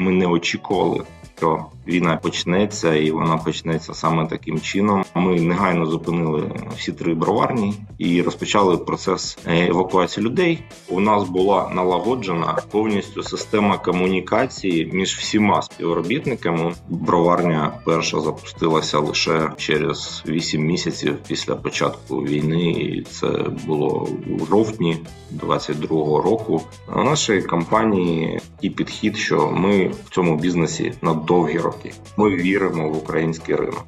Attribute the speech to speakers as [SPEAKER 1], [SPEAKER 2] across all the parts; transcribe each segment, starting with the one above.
[SPEAKER 1] Ми не очікували, що війна почнеться, і вона почнеться саме таким чином. Ми негайно зупинили всі три броварні і розпочали процес евакуації людей. У нас була налагоджена повністю система комунікації між всіма співробітниками. Броварня перша запустилася лише через 8 місяців після початку війни. і Це було у жовтні 22-го року. У нашої компанії і підхід, що ми в цьому бізнесі на довгі роки. Ми віримо в український ринок.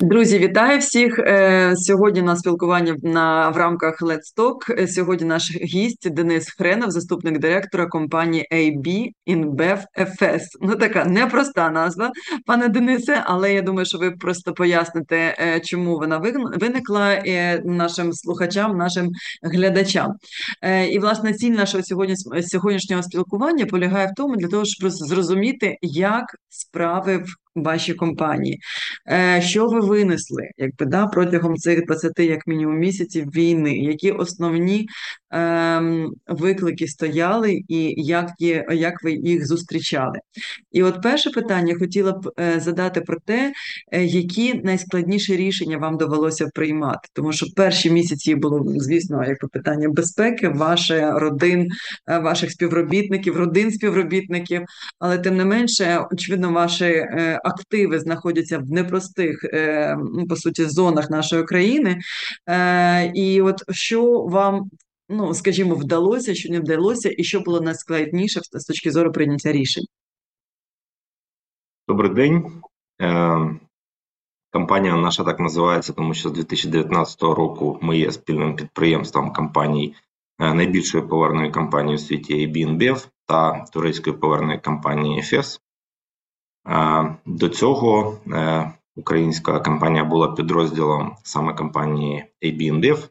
[SPEAKER 2] Друзі, вітаю всіх е, сьогодні. На спілкування на в рамках Let's Talk. Сьогодні наш гість Денис Хренов, заступник директора компанії AB InBev FS. Ну така непроста назва, пане Денисе, але я думаю, що ви просто поясните, е, чому вона виникла е, нашим слухачам, нашим глядачам. І власне ціль нашого сьогодні сьогоднішнього спілкування полягає в тому, для того, щоб зрозуміти, як справи в вашій компанії. Е, що ви винесли якби, да, протягом цих 20 як мінімум місяців війни? Які основні е, виклики стояли і як є, як ви їх зустрічали? І от перше питання хотіла б е, задати про те, е, які найскладніші рішення вам довелося приймати, тому що перші місяці було, звісно, якби питання безпеки, ваше родин, ваших співробітників, родин співробітників, але тим не менше, очевидно, ваші активи знаходяться в непростих е, ну, по суті зонах нашої країни. Е, і от що вам, ну скажімо, вдалося, що не вдалося, і що було найскладніше з точки зору прийняття рішень?
[SPEAKER 1] Добрий день. Е, компанія наша так називається, тому що з 2019 року ми є спільним підприємством компаній найбільшої поверної компанії у світі ABNBev та турецької поверної компанії EFES. До цього е, українська компанія була підрозділом саме компанії AB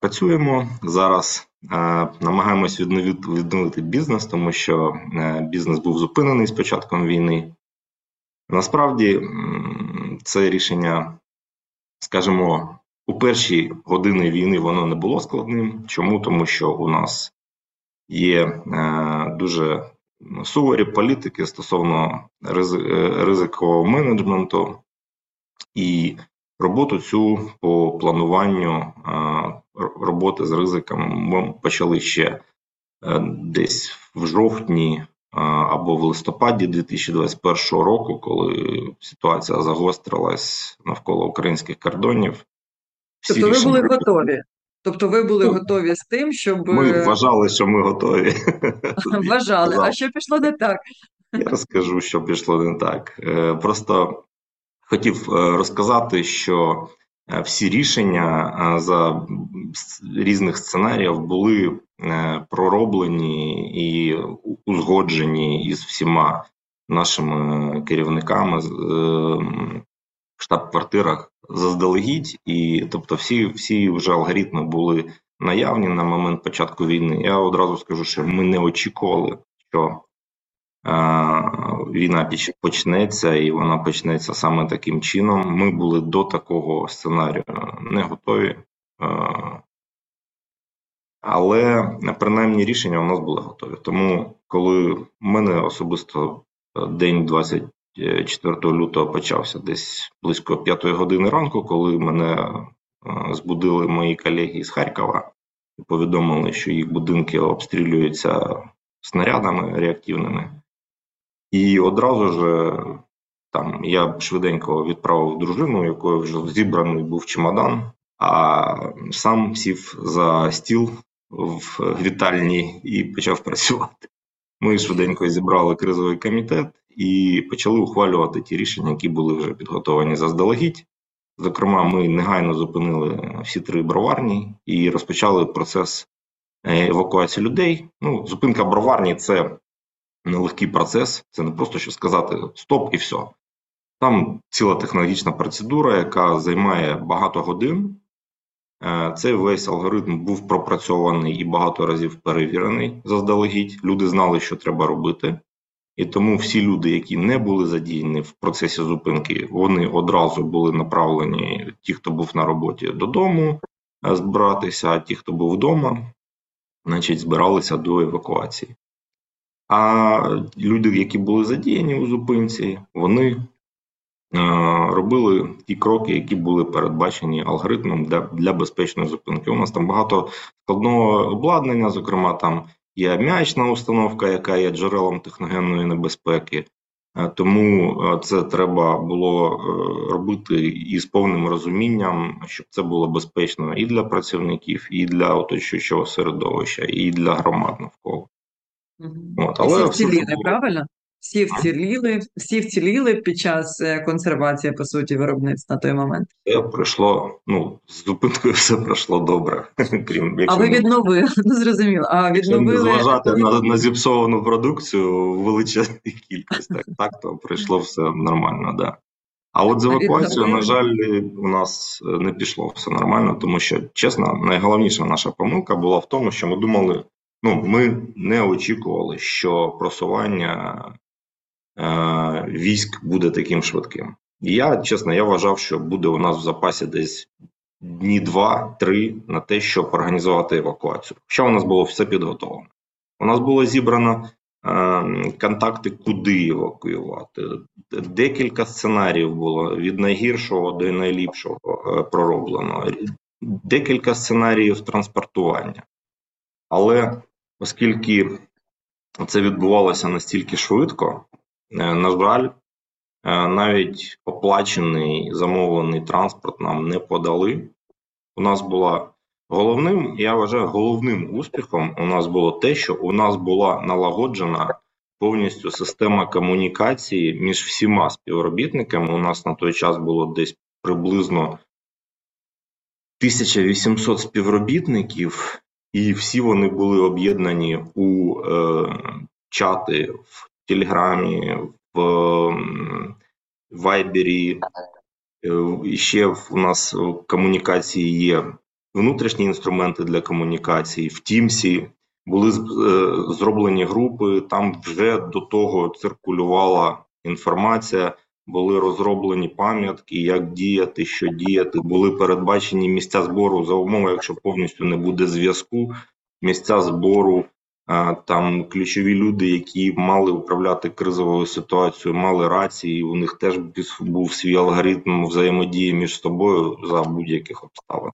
[SPEAKER 1] Працюємо зараз, е, намагаємось відновити, бізнес, тому що е, бізнес був зупинений з початком війни. Насправді це рішення, скажімо, у перші години війни воно не було складним. Чому? Тому що у нас є е, дуже суворі політики стосовно е, ризикового менеджменту і роботу цю по плануванню е, роботи з ризиком ми почали ще десь в жовтні або в листопаді 2021 року, коли ситуація загострилась навколо українських кордонів.
[SPEAKER 2] Тобто ви були готові? Тобто ви були ну, готові з тим, щоб.
[SPEAKER 1] Ми вважали, що ми готові.
[SPEAKER 2] Вважали. А що пішло не так?
[SPEAKER 1] Я розкажу, що пішло не так. Е, просто хотів е, розказати, що е, всі рішення за різних сценаріїв були пророблені і узгоджені із всіма нашими керівниками штаб-квартирах заздалегідь, і тобто, всі всі вже алгоритми були наявні на момент початку війни. Я одразу скажу, що ми не очікували, що е, війна почнеться, і вона почнеться саме таким чином. Ми були до такого сценарію не готові. Е, але принаймні рішення у нас були готові. Тому, коли в мене особисто день 20 4 лютого почався десь близько 5 години ранку, коли мене е, збудили мої колеги з Харкова і повідомили, що їх будинки обстрілюються снарядами реактивними. І одразу ж там я швиденько відправив дружину, якою вже зібраний був чемодан, а сам сів за стіл в вітальні і почав працювати. Ми швиденько зібрали кризовий комітет і почали ухвалювати ті рішення, які були вже підготовані заздалегідь. Зокрема, ми негайно зупинили всі три броварні і розпочали процес е, евакуації людей. Ну, зупинка броварні це нелегкий процес, це не просто що сказати стоп і все. Там ціла технологічна процедура, яка займає багато годин. Е, цей весь алгоритм був пропрацьований і багато разів перевірений заздалегідь. Люди знали, що треба робити. І тому всі люди, які не були задіяні в процесі зупинки, вони одразу були направлені, ті, хто був на роботі, додому. е, збиратися, а ті, хто був вдома, значить, збиралися до евакуації. А люди, які були задіяні у зупинці, вони робили ті кроки, які були передбачені алгоритмом для для безпечної зупинки. У нас там багато складного обладнання, зокрема, там є м'ячна установка, яка є джерелом техногенної небезпеки. Е, тому е, це треба було е, робити із повним розумінням, щоб це було безпечно і для працівників, і для оточуючого середовища, і для громад навколо.
[SPEAKER 2] Угу. От, але всі вціліли, правильно? Всі вціліли, всі вціліли під час консервації, по суті, виробництва на той момент.
[SPEAKER 1] Все пройшло, ну, з зупинкою все пройшло добре.
[SPEAKER 2] крім якщо А ви відновили, ну зрозуміло. А відновили...
[SPEAKER 1] зважати на, на зіпсовану продукцію в величезній кількості, так, так, то пройшло все нормально, да. А от з евакуацією, на жаль, у нас не пішло все нормально, тому що, чесно, найголовніша наша помилка була в тому, що ми думали, ну, ми не очікували, що просування Е, військ буде таким швидким. І я чесно, я вважав, що буде у нас в запасі десь дні два-три на те, щоб організувати евакуацію. Що у нас було все підготовлено. У нас було зібрано е, контакти, куди евакуювати. Декілька сценаріїв було від найгіршого до найліпшого е, пророблено, декілька сценаріїв транспортування. Але оскільки це відбувалося настільки швидко, Е, на жаль, е, навіть оплачений замовлений транспорт нам не подали. У нас була головним, я вважаю, головним успіхом у нас було те, що у нас була налагоджена повністю система комунікації між всіма співробітниками. У нас на той час було десь приблизно 1800 співробітників, і всі вони були об'єднані у е, чати в Телеграмі, в Вайбері. Е, ще у нас в комунікації є внутрішні інструменти для комунікації, в Тімсі були е, зроблені групи, там вже до того циркулювала інформація, були розроблені пам'ятки, як діяти, що діяти. Були передбачені місця збору за умови, якщо повністю не буде зв'язку, місця збору там ключові люди, які мали управляти кризовою ситуацією, мали рації. У них теж був свій алгоритм взаємодії між собою за будь-яких обставин.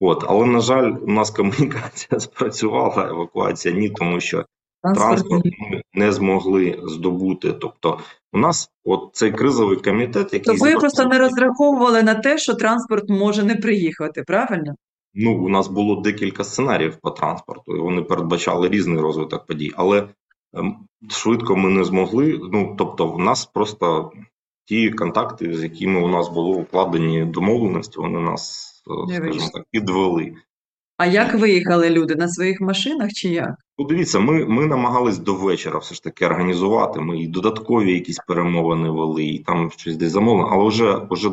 [SPEAKER 1] От, але на жаль, у нас комунікація спрацювала, евакуація ні, тому що транспорт ми не змогли здобути. Тобто, у нас от цей кризовий комітет, який
[SPEAKER 2] Тобто ви просто не розраховували на те, що транспорт може не приїхати, правильно?
[SPEAKER 1] Ну, у нас було декілька сценаріїв по транспорту, і вони передбачали різний розвиток подій, але ем, швидко ми не змогли. Ну тобто, в нас просто ті контакти, з якими у нас було укладені домовленості, вони нас, е, скажімо так, підвели.
[SPEAKER 2] А як виїхали люди на своїх машинах чи як?
[SPEAKER 1] Ну, дивіться, ми ми намагались до вечора все ж таки організувати. Ми і додаткові якісь перемовини вели, і там щось десь замовлено, але вже вже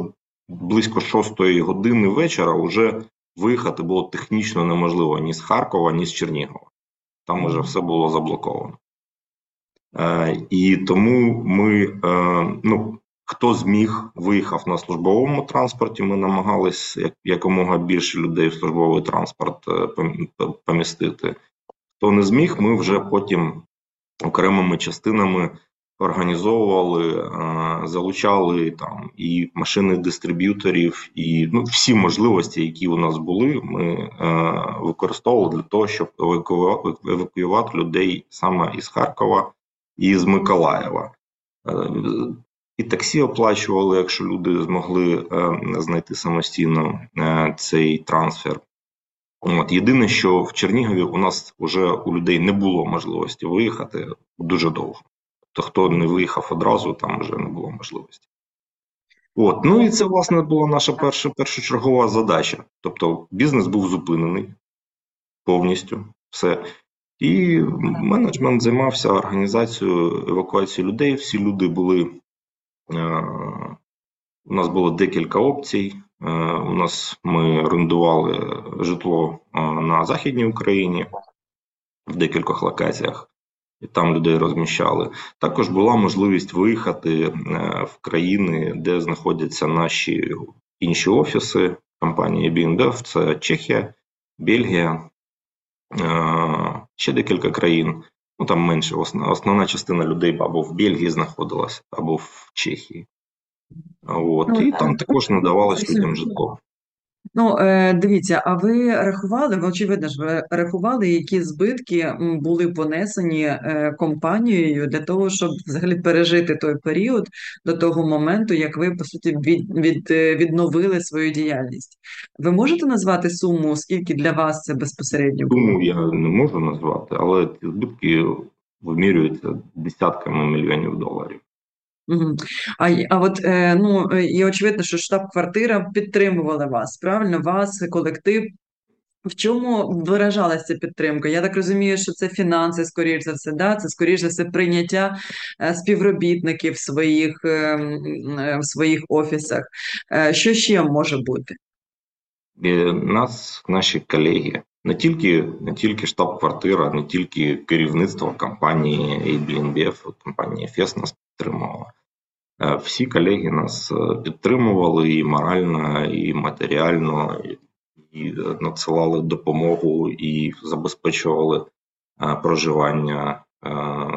[SPEAKER 1] близько шостої години вечора вже виїхати було технічно неможливо ні з Харкова, ні з Чернігова. Там вже все було заблоковано. Е, І тому ми, е, ну, хто зміг, виїхав на службовому транспорті. Ми намагалися як, якомога більше людей в службовий транспорт е, помістити. Хто не зміг, ми вже потім окремими частинами організовували, е, залучали там і машини дистриб'юторів, і ну всі можливості, які у нас були, ми е, використовували для того, щоб евакуювати людей саме із Харкова і з Миколаєва. Е, і таксі оплачували, якщо люди змогли знайти самостійно цей трансфер. От єдине, що в Чернігові у нас вже у людей не було можливості виїхати дуже довго то хто не виїхав одразу, там вже не було можливості. От, ну і це, власне, була наша перша першочергова задача. Тобто, бізнес був зупинений повністю все. І менеджмент займався організацією евакуації людей. Всі люди були. Е, у нас було декілька опцій. Е, у нас ми орендували житло е, на Західній Україні в декількох локаціях і там людей розміщали. Також була можливість виїхати е, в країни, де знаходяться наші інші офіси. компанії BNDEF – це Чехія, Бельгія, е, ще декілька країн. Ну там менше основна частина людей або в Бельгії знаходилася, або в Чехії. От,
[SPEAKER 2] Ну,
[SPEAKER 1] і
[SPEAKER 2] так.
[SPEAKER 1] там також надавалось людям житло.
[SPEAKER 2] Ну, е, дивіться, а ви рахували, ви, очевидно ж, ви рахували, які збитки були понесені е, компанією для того, щоб взагалі пережити той період до того моменту, як ви, по суті, від, від, е, відновили свою діяльність? Ви можете назвати суму, скільки для вас це безпосередньо?
[SPEAKER 1] Суму я не можу назвати, але ці збитки вимірюються десятками мільйонів доларів.
[SPEAKER 2] А, а от е, ну е, і очевидно, що штаб-квартира підтримувала вас, правильно? Вас, колектив. В чому виражалася підтримка? Я так розумію, що це фінанси, скоріш за все, да? Це скоріш за все прийняття е, співробітників в своїх, в своїх офісах. Що ще може бути?
[SPEAKER 1] Нас, наші колеги, не тільки, не тільки штаб-квартира, не тільки керівництво компанії ABNBF, компанії FES нас підтримувало. Е, Всі колеги нас е, підтримували і морально, і матеріально, і- надсилали допомогу, і забезпечували е, проживання,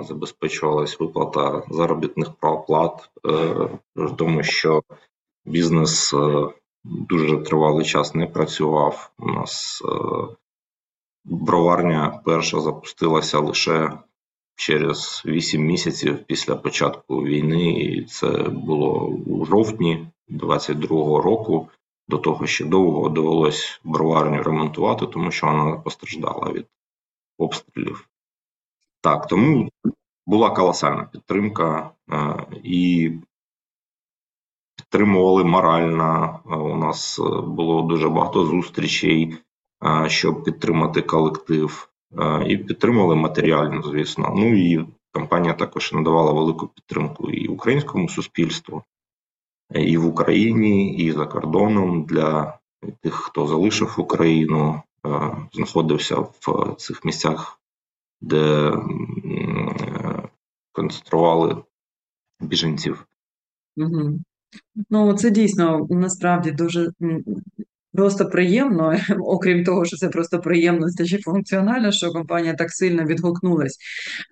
[SPEAKER 1] забезпечувалась виплата заробітних плат, е, тому що бізнес дуже тривалий час не працював. У нас броварня перша запустилася лише через 8 місяців після початку війни, і це було у жовтні 22-го року. До того ще довго довелось броварню ремонтувати, тому що вона постраждала від обстрілів. Так, тому була колосальна підтримка е, і підтримували морально. Е, У нас е, було дуже багато зустрічей, щоб підтримати колектив, і підтримували матеріально, звісно. Ну і компанія також надавала велику підтримку і українському суспільству, і в Україні, і за кордоном для тих, хто залишив Україну, знаходився в цих місцях, де е, концентрували біженців.
[SPEAKER 2] Ну, це дійсно насправді дуже просто приємно, окрім того, що це просто приємно, це ще функціонально, що компанія так сильно відгукнулась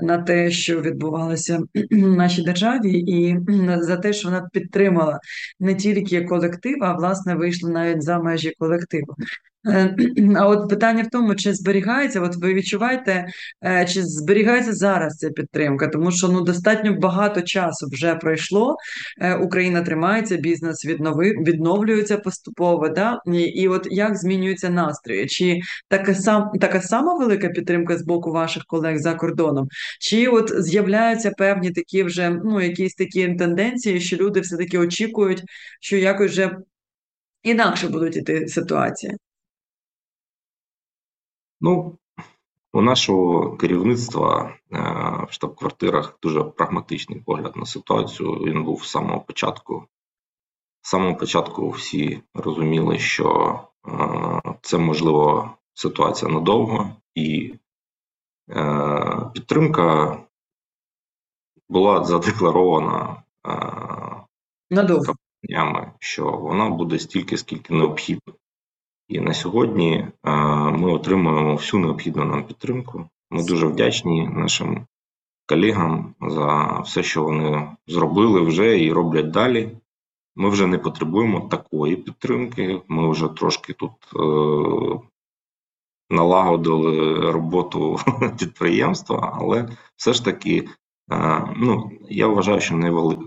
[SPEAKER 2] на те, що відбувалося в нашій державі, і за те, що вона підтримала не тільки колектив, а власне вийшла навіть за межі колективу. Е, А от питання в тому, чи зберігається, от ви відчуваєте, е, чи зберігається зараз ця підтримка, тому що ну достатньо багато часу вже пройшло. Е, Україна тримається, бізнес віднови, відновлюється поступово. Да? І, і от як змінюються настрої? Чи така сам така сама велика підтримка з боку ваших колег за кордоном? Чи от з'являються певні такі вже ну якісь такі тенденції, що люди все таки очікують, що якось вже інакше будуть іти ситуації?
[SPEAKER 1] Ну, у нашого керівництва е, в штаб-квартирах дуже прагматичний погляд на ситуацію. Він був з самого початку. З самого початку всі розуміли, що е, це можливо ситуація надовго, і е, підтримка була задекларована е,
[SPEAKER 2] Надовго.
[SPEAKER 1] що вона буде стільки, скільки необхідно. І на сьогодні ми отримуємо всю необхідну нам підтримку. Ми дуже вдячні нашим колегам за все, що вони зробили вже і роблять далі. Ми вже не потребуємо такої підтримки. Ми вже трошки тут е, налагодили роботу підприємства, але все ж таки, е, ну я вважаю, що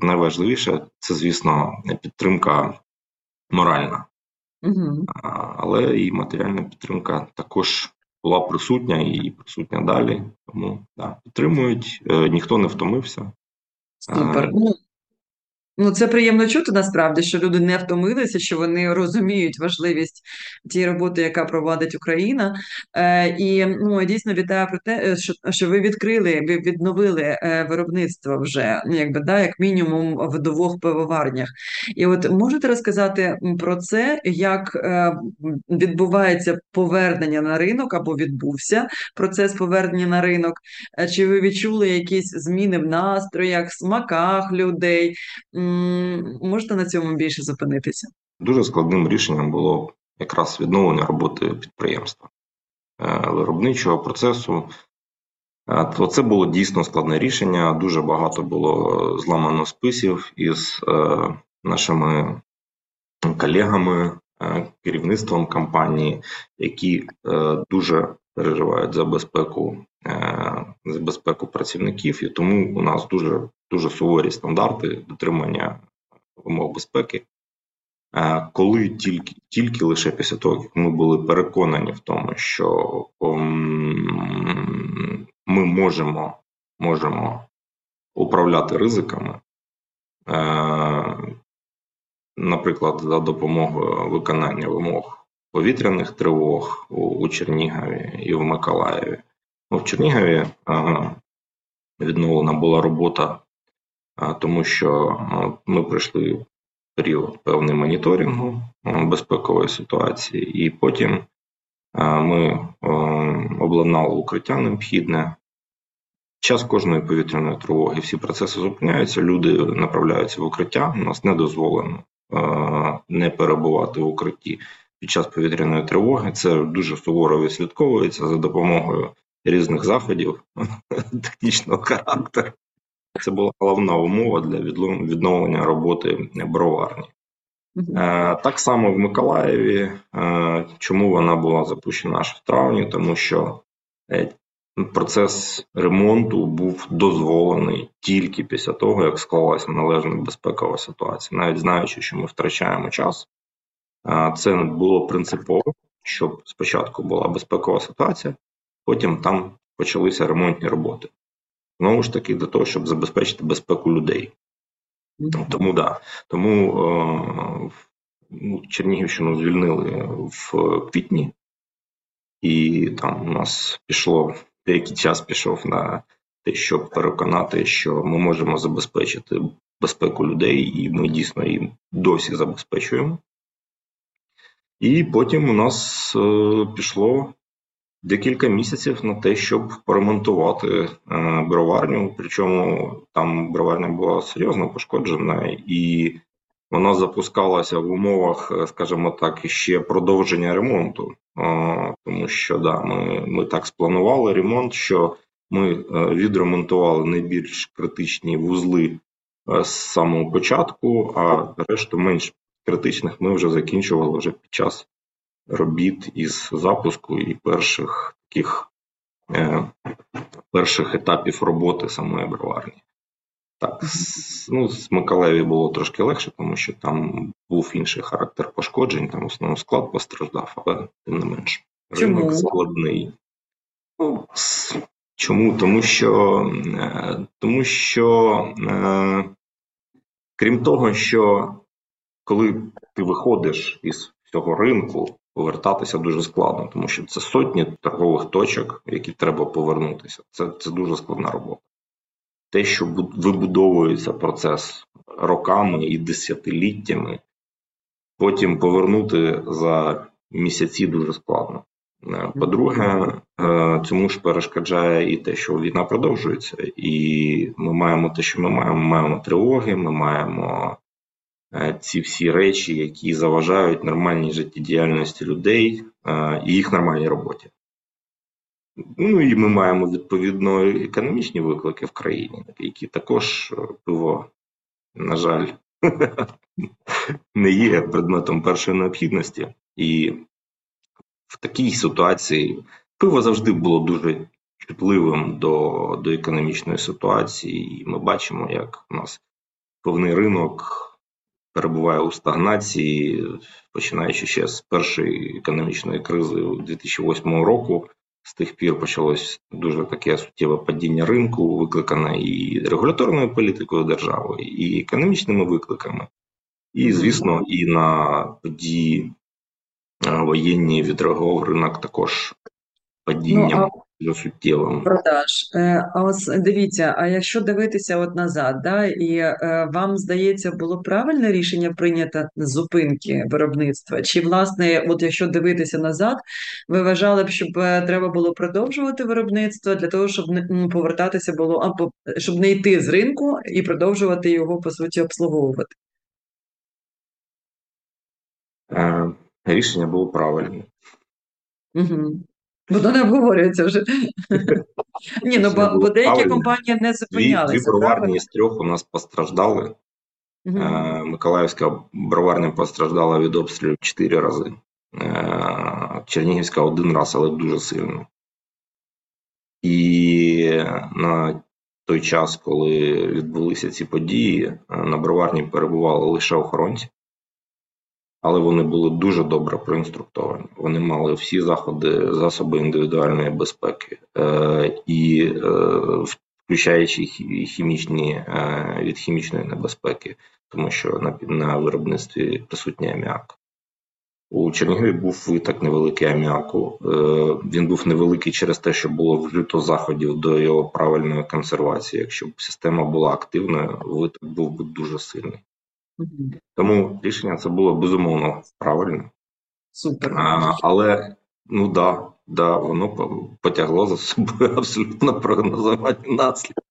[SPEAKER 1] найважливіше це, звісно, підтримка моральна. А, але і матеріальна підтримка також була присутня і присутня далі. Тому да, підтримують, е, ніхто не втомився.
[SPEAKER 2] Супер.
[SPEAKER 1] Е,
[SPEAKER 2] Ну, ну, це приємно чути насправді, що люди не втомилися, що вони розуміють важливість тієї роботи, яка проводить Україна. Е, і ну, дійсно вітаю про те, е, що, що ви відкрили, ви відновили е, виробництво вже, ну, якби, да, як мінімум в двох пивоварнях. І от можете розказати про це, як е, відбувається повернення на ринок або відбувся процес повернення на ринок? Чи ви відчули якісь зміни в настроях, смаках людей? Можете на цьому більше зупинитися?
[SPEAKER 1] Дуже складним рішенням було якраз відновлення роботи підприємства е, виробничого процесу. Е, То це було дійсно складне рішення. Дуже багато було зламано списів із е, нашими колегами, керівництвом компанії, які дуже переживають за безпеку, за безпеку працівників, і тому у нас дуже дуже суворі стандарти дотримання вимог безпеки. Е, Коли тільки тільки лише після того, як ми були переконані в тому, що ем, ми можемо, можемо управляти ризиками, е, наприклад, за допомогою виконання вимог повітряних тривог у, Чернігові і в Миколаєві. Ну, в Чернігові е, відновлена була робота, тому що ми пройшли період певний моніторингу безпекової ситуації, і потім ми обладнали укриття необхідне. Час кожної повітряної тривоги всі процеси зупиняються, люди направляються в укриття. У нас не дозволено не перебувати в укритті під час повітряної тривоги. Це дуже суворо відслідковується за допомогою різних заходів технічного характеру. Це була головна умова для відновлення роботи броварні. Е, Так само в Миколаєві. Е, Чому вона була запущена аж в травні? Тому що е, процес ремонту був дозволений тільки після того, як склалася належна безпекова ситуація. Навіть знаючи, що ми втрачаємо час, це було принципово, щоб спочатку була безпекова ситуація, потім там почалися ремонтні роботи. Знову ж таки, для того, щоб забезпечити безпеку людей. Тому да. Тому е, ну, Чернігівщину звільнили в квітні, і там у нас пішло деякий час пішов на те, щоб переконати, що ми можемо забезпечити безпеку людей, і ми дійсно їм досі забезпечуємо. І потім у нас е, пішло декілька місяців на те, щоб поремонтувати е, броварню. Причому там броварня була серйозно пошкоджена, і вона запускалася в умовах, е, скажімо так, ще продовження ремонту. Тому що да, ми, ми так спланували ремонт, що ми е, відремонтували найбільш критичні вузли з самого початку, а решту менш критичних ми вже закінчували вже під час робіт із запуску і перших таких е, перших етапів роботи самої броварні. Так, з, ну, з Миколаєві було трошки легше, тому що там був інший характер пошкоджень, там в основному склад постраждав, але тим не менш.
[SPEAKER 2] Чому?
[SPEAKER 1] Ринок складний. Ну, чому? Тому що, е, тому що е, крім того, що коли ти виходиш із цього ринку, повертатися дуже складно, тому що це сотні торгових точок, які треба повернутися. Це, це дуже складна робота. Те, що вибудовується процес роками і десятиліттями, потім повернути за місяці дуже складно. Е, По-друге, е, цьому ж перешкоджає і те, що війна продовжується, і ми маємо те, що ми маємо. Ми маємо тривоги, ми маємо ці всі речі, які заважають нормальній життєдіяльності людей е, і їх нормальній роботі. Ну і ми маємо відповідно економічні виклики в країні, які також е, пиво, на жаль, не є предметом першої необхідності. І в такій ситуації пиво завжди було дуже чутливим до, до економічної ситуації, і ми бачимо, як у нас повний ринок перебуває у стагнації, починаючи ще з першої економічної кризи 2008 року. З тих пір почалось дуже таке суттєве падіння ринку, викликане і регуляторною політикою держави, і економічними викликами. І, звісно, і на події е, воєнні відреагував ринок також падінням
[SPEAKER 2] Ну,
[SPEAKER 1] дуже суттєвим.
[SPEAKER 2] Продаж. Е, А ось дивіться, а якщо дивитися от назад, да, і е, вам здається, було правильне рішення прийнято зупинки виробництва? Чи, власне, от якщо дивитися назад, ви вважали б, щоб е, треба було продовжувати виробництво для того, щоб не повертатися було, або щоб не йти з ринку і продовжувати його, по суті, обслуговувати?
[SPEAKER 1] Рішення було правильне.
[SPEAKER 2] Угу. Бо не обговорюється вже. Ні, ну бо, бо деякі компанії не
[SPEAKER 1] Дві,
[SPEAKER 2] зупинялися.
[SPEAKER 1] дві броварні з трьох у нас постраждали. Е, Миколаївська броварня постраждала від обстрілів чотири рази. Е, Чернігівська один раз, але дуже сильно. І на той час, коли відбулися ці події, е, на броварні перебували лише охоронці, але вони були дуже добре проінструктовані. Вони мали всі заходи, засоби індивідуальної безпеки, е, і е, включаючи хімічні е, від хімічної небезпеки, тому що на, на виробництві присутній аміак. У Чернігові був виток невеликий аміаку. Е, Він був невеликий через те, що було вжито заходів до його правильної консервації. Якщо б система була активною, виток був би дуже сильний. Тому рішення це було безумовно правильне.
[SPEAKER 2] Супер.
[SPEAKER 1] А, але ну да, да, воно потягло за собою абсолютно прогнозовані наслідки.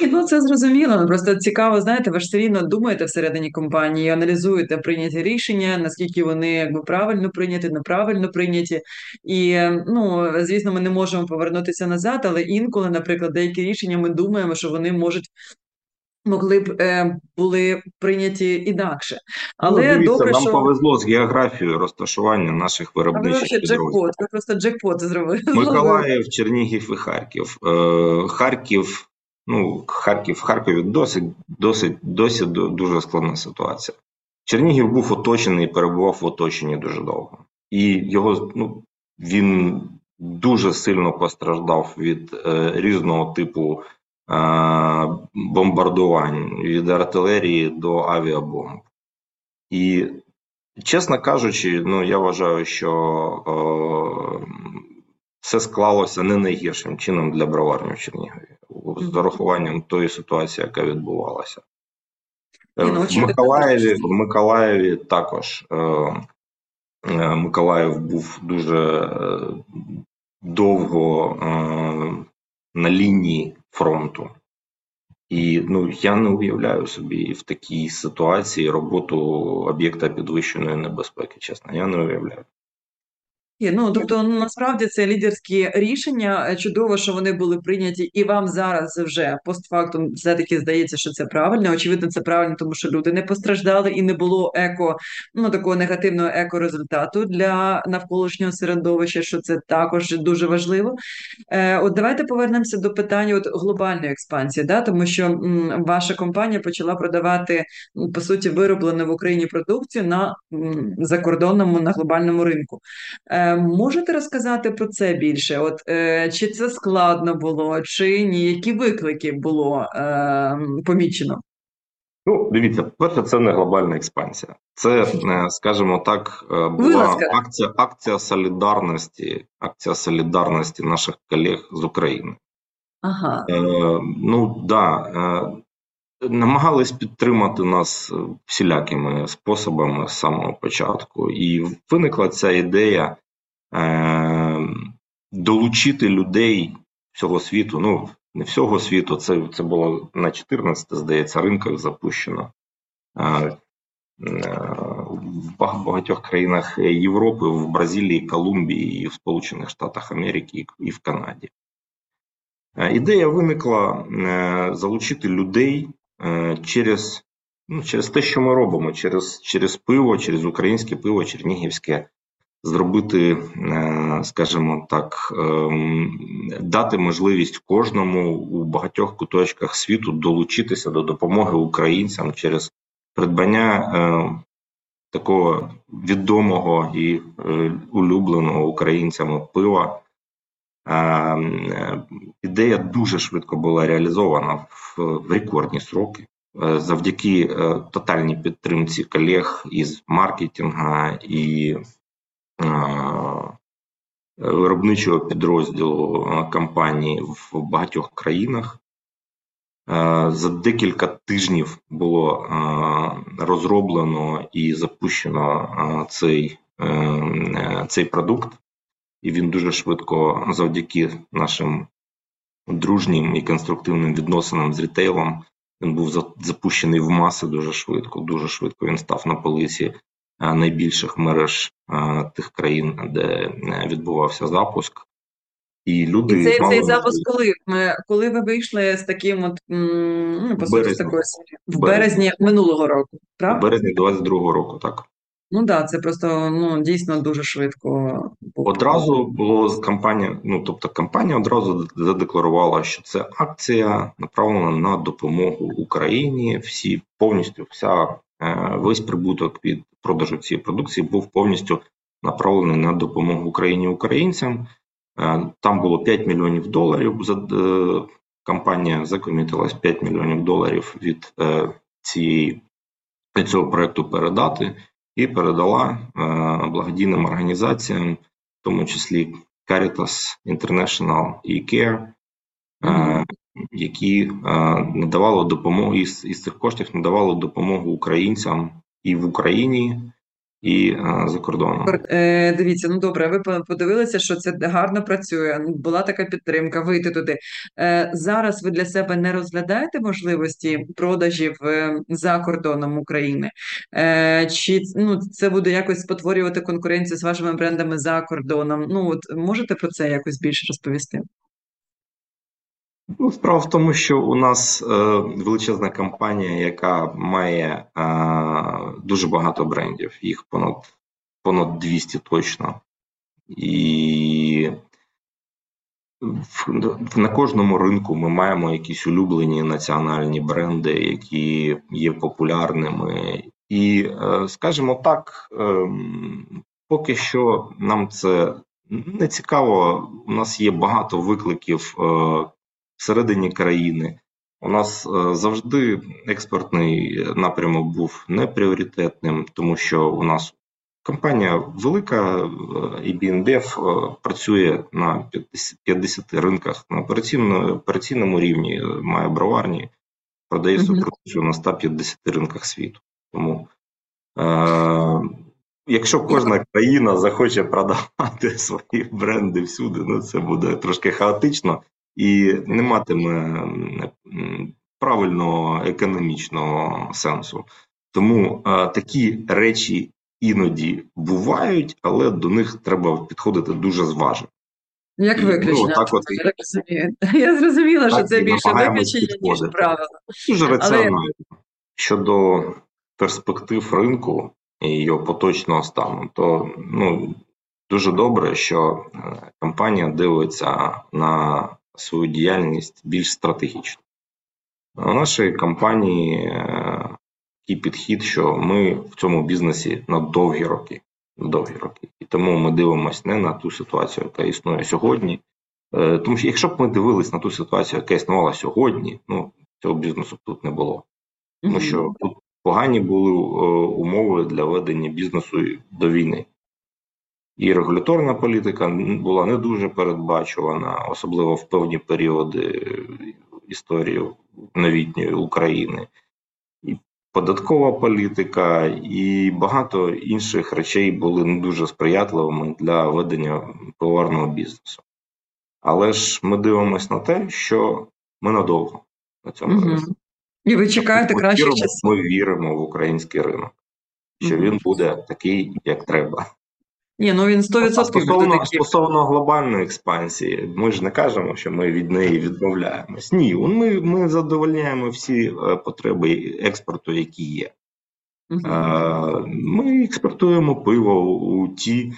[SPEAKER 2] Ні, ну це зрозуміло. Просто цікаво, знаєте, ви ж все рівно думаєте всередині компанії, аналізуєте прийняті рішення, наскільки вони якби правильно прийняті, неправильно прийняті. І ну, звісно, ми не можемо повернутися назад, але інколи, наприклад, деякі рішення ми думаємо, що вони можуть. Могли б е, були прийняті інакше, але
[SPEAKER 1] ну, дивіться,
[SPEAKER 2] добре,
[SPEAKER 1] нам
[SPEAKER 2] що
[SPEAKER 1] повезло з географією розташування наших виробничих підрозділів.
[SPEAKER 2] джекпот, ви просто джекпот зробили.
[SPEAKER 1] Миколаїв, Чернігів і Харків. Е, Харків, ну, Харків, Харкові досить, досить, досить дуже складна ситуація. Чернігів був оточений і перебував в оточенні дуже довго. І його, ну, він дуже сильно постраждав від е, різного типу бомбардувань, від артилерії до авіабомб. І, чесно кажучи, ну, я вважаю, що е, все склалося не найгіршим чином для броварні в Чернігові, з урахуванням тої ситуації, яка відбувалася.
[SPEAKER 2] Ну,
[SPEAKER 1] В Миколаєві, в Миколаєві також е, е, Миколаїв був дуже е, довго е, на лінії фронту. І ну, я не уявляю собі в такій ситуації роботу об'єкта підвищеної небезпеки, чесно, я не уявляю.
[SPEAKER 2] Ну тобто ну, насправді це лідерські рішення. Е, Чудово, що вони були прийняті, і вам зараз вже постфактум все-таки здається, що це правильно. Очевидно, це правильно, тому що люди не постраждали і не було еко, ну такого негативного еко-результату для навколишнього середовища, що це також дуже важливо. Е, От давайте повернемося до питання от глобальної експансії, да, тому що м, ваша компанія почала продавати по суті вироблену в Україні продукцію на м, закордонному на глобальному ринку. Е, Можете розказати про це більше? От е, чи це складно було, чи ні? Які виклики було е, помічено?
[SPEAKER 1] Ну, дивіться, перше, це не глобальна експансія. Це, е, скажімо так, е, була акція, акція солідарності, акція солідарності наших колег з України.
[SPEAKER 2] Ага,
[SPEAKER 1] Е, ну да, е, намагались підтримати нас всілякими способами з самого початку, і виникла ця ідея долучити людей всього світу. Ну не всього світу, це, це було на 14, здається, ринках запущено. Е, е, в багатьох країнах Європи, в Бразилії, Колумбії, і в Сполучених Штатах Америки і- в Канаді. Е, Ідея виникла залучити людей через, ну, через те, що ми робимо, через, через пиво, через українське пиво, чернігівське, зробити, е, скажімо так, ем, дати можливість кожному у багатьох куточках світу долучитися до допомоги українцям через придбання е, такого відомого і е, улюбленого українцями пива. Е, Ідея дуже швидко була реалізована в, рекордні сроки завдяки тотальній підтримці колег із маркетинга і виробничого підрозділу компанії в багатьох країнах. За декілька тижнів було розроблено і запущено цей, е, цей продукт, і він дуже швидко, завдяки нашим дружнім і конструктивним відносинам з рітейлом, він був запущений в маси дуже швидко. Дуже швидко він став на полиці найбільших мереж тих країн, де е, відбувався запуск. І люди
[SPEAKER 2] І цей,
[SPEAKER 1] мали
[SPEAKER 2] цей запуск коли? Ми- Коли ви вийшли з таким от, ну, по суті, з такою? В
[SPEAKER 1] березні.
[SPEAKER 2] минулого року,
[SPEAKER 1] в березні 22-го року, так.
[SPEAKER 2] Ну так, да, це просто ну, дійсно дуже швидко.
[SPEAKER 1] Одразу було з компанія, ну тобто компанія одразу задекларувала, що це акція направлена на допомогу Україні. Всі повністю вся е, весь прибуток від продажу цієї продукції був повністю направлений на допомогу Україні українцям. Е, Там було 5 мільйонів доларів. Е, Компанія закомітилась 5 мільйонів доларів від е, цієї від цього проекту передати і передала благодійним організаціям, в тому числі Caritas International і CARE, які надавали допомогу із, із цих коштів надавали допомогу українцям і в Україні, і е, за кордоном.
[SPEAKER 2] Е, дивіться, ну добре, ви подивилися, що це гарно працює. ну, Була така підтримка, вийти туди. Е, зараз ви для себе не розглядаєте можливості продажів е, за кордоном України? Е, чи ну, це буде якось спотворювати конкуренцію з вашими брендами за кордоном? Ну, от можете про це якось більше розповісти?
[SPEAKER 1] Ну, справа в тому, що у нас е, величезна компанія, яка має е, дуже багато брендів, їх понад, понад 200 точно. І в, на кожному ринку ми маємо якісь улюблені національні бренди, які є популярними. І, е, скажімо так, ем, поки що нам це не цікаво. У нас є багато викликів е, всередині країни. У нас е, завжди експортний напрямок був непріоритетним, тому що у нас компанія велика, е, і BNBF е, працює на 50 50 ринках на операційному рівні, має броварні, продає свою продукцію на 150 ринках світу. Тому е, Якщо кожна країна захоче продавати свої бренди всюди, ну це буде трошки хаотично і не матиме правильного економічного сенсу. Тому е, такі речі іноді бувають, але до них треба підходити дуже зважено.
[SPEAKER 2] Як
[SPEAKER 1] Ну,
[SPEAKER 2] виключення?
[SPEAKER 1] так от
[SPEAKER 2] я розумію. Я зрозуміла, що це більше виключення, ніж правило.
[SPEAKER 1] Дуже
[SPEAKER 2] Але-
[SPEAKER 1] раціонально щодо перспектив ринку і його поточного стану, то ну дуже добре, що е, компанія дивиться на свою діяльність більш стратегічно. У нашої компанії е, такий підхід, що ми в цьому бізнесі на довгі роки. Довгі роки. І тому ми дивимося не на ту ситуацію, яка існує сьогодні. Е, Тому що якщо б ми дивились на ту ситуацію, яка існувала сьогодні, ну цього бізнесу б тут не було. Тому що тут погані були е, умови для ведення бізнесу до війни. І регуляторна політика була не дуже передбачувана, особливо в певні періоди історії новітньої України. І податкова політика, і багато інших речей були не дуже сприятливими для ведення пивоварного бізнесу. Але ж ми дивимося на те, що ми надовго на цьому ринку.
[SPEAKER 2] І ви чекаєте часів.
[SPEAKER 1] Ми віримо в український ринок, що він буде такий, як треба.
[SPEAKER 2] Ні, ну він 100%
[SPEAKER 1] А
[SPEAKER 2] буде
[SPEAKER 1] стосовно,
[SPEAKER 2] таким.
[SPEAKER 1] стосовно глобальної експансії, ми ж не кажемо, що ми від неї відмовляємось. Ні, ми, ми задовольняємо всі е, потреби експорту, які є. Е, Ми експортуємо пиво у ті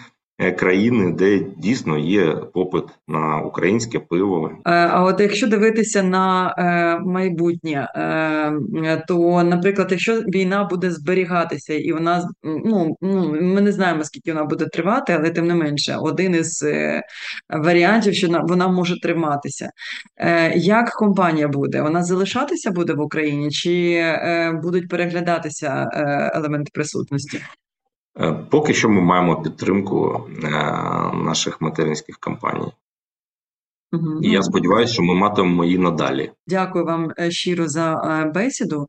[SPEAKER 1] країни, де дійсно є попит на українське пиво.
[SPEAKER 2] Е, А от якщо дивитися на е, майбутнє, е, то, наприклад, якщо війна буде зберігатися, і вона ну, ну ми не знаємо, скільки вона буде тривати, але тим не менше, один із е, варіантів, що на- вона може триматися. Е, Як компанія буде? Вона залишатися буде в Україні, чи е, будуть переглядатися е, елементи присутності?
[SPEAKER 1] Е, Поки що ми маємо підтримку е, наших материнських компаній.
[SPEAKER 2] Мгм.
[SPEAKER 1] І я сподіваюся, що ми матимемо її надалі.
[SPEAKER 2] Дякую вам е, щиро за е, бесіду.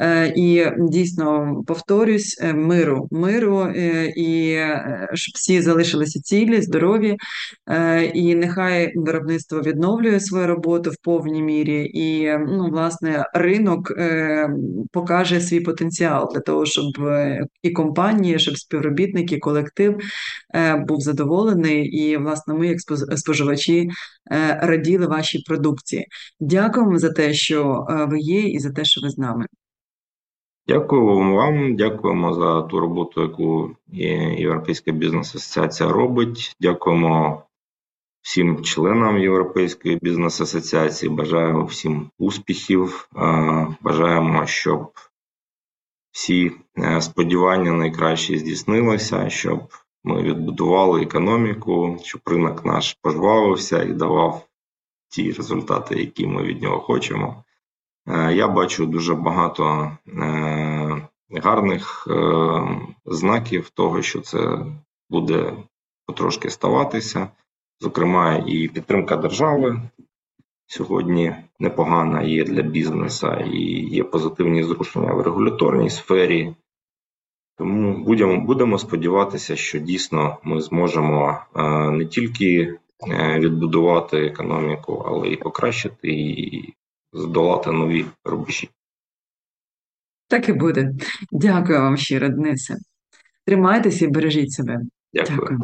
[SPEAKER 2] Е, І дійсно повторюсь, миру, миру, і щоб всі залишилися цілі, здорові, і нехай виробництво відновлює свою роботу в повній мірі, і ну, власне ринок покаже свій потенціал для того, щоб і компанії, щоб співробітники, колектив був задоволений, і власне ми, як споживачі, раділи вашій продукції. Дякуємо за те, що е, ви є, і за те, що ви з нами.
[SPEAKER 1] Дякую вам, дякуємо за ту роботу, яку Європейська бізнес-асоціація робить. Дякуємо всім членам Європейської бізнес-асоціації. Бажаємо всім успіхів. Е, Бажаємо, щоб всі е, сподівання найкраще здійснилися, щоб ми відбудували економіку, щоб ринок наш пожвавився і давав ті результати, які ми від нього хочемо. Е, Я бачу дуже багато е, гарних е, знаків того, що це буде потрошки ставатися. Зокрема, і підтримка держави сьогодні непогана є для бізнесу, і є позитивні зрушення в регуляторній сфері. Тому будемо, будемо сподіватися, що дійсно ми зможемо е, не тільки е, відбудувати економіку, але й покращити і здолати нові рубежі.
[SPEAKER 2] Так і буде. Дякую вам щиро, Денисе. Тримайтеся і бережіть себе.
[SPEAKER 1] Дякую.
[SPEAKER 2] Дякую.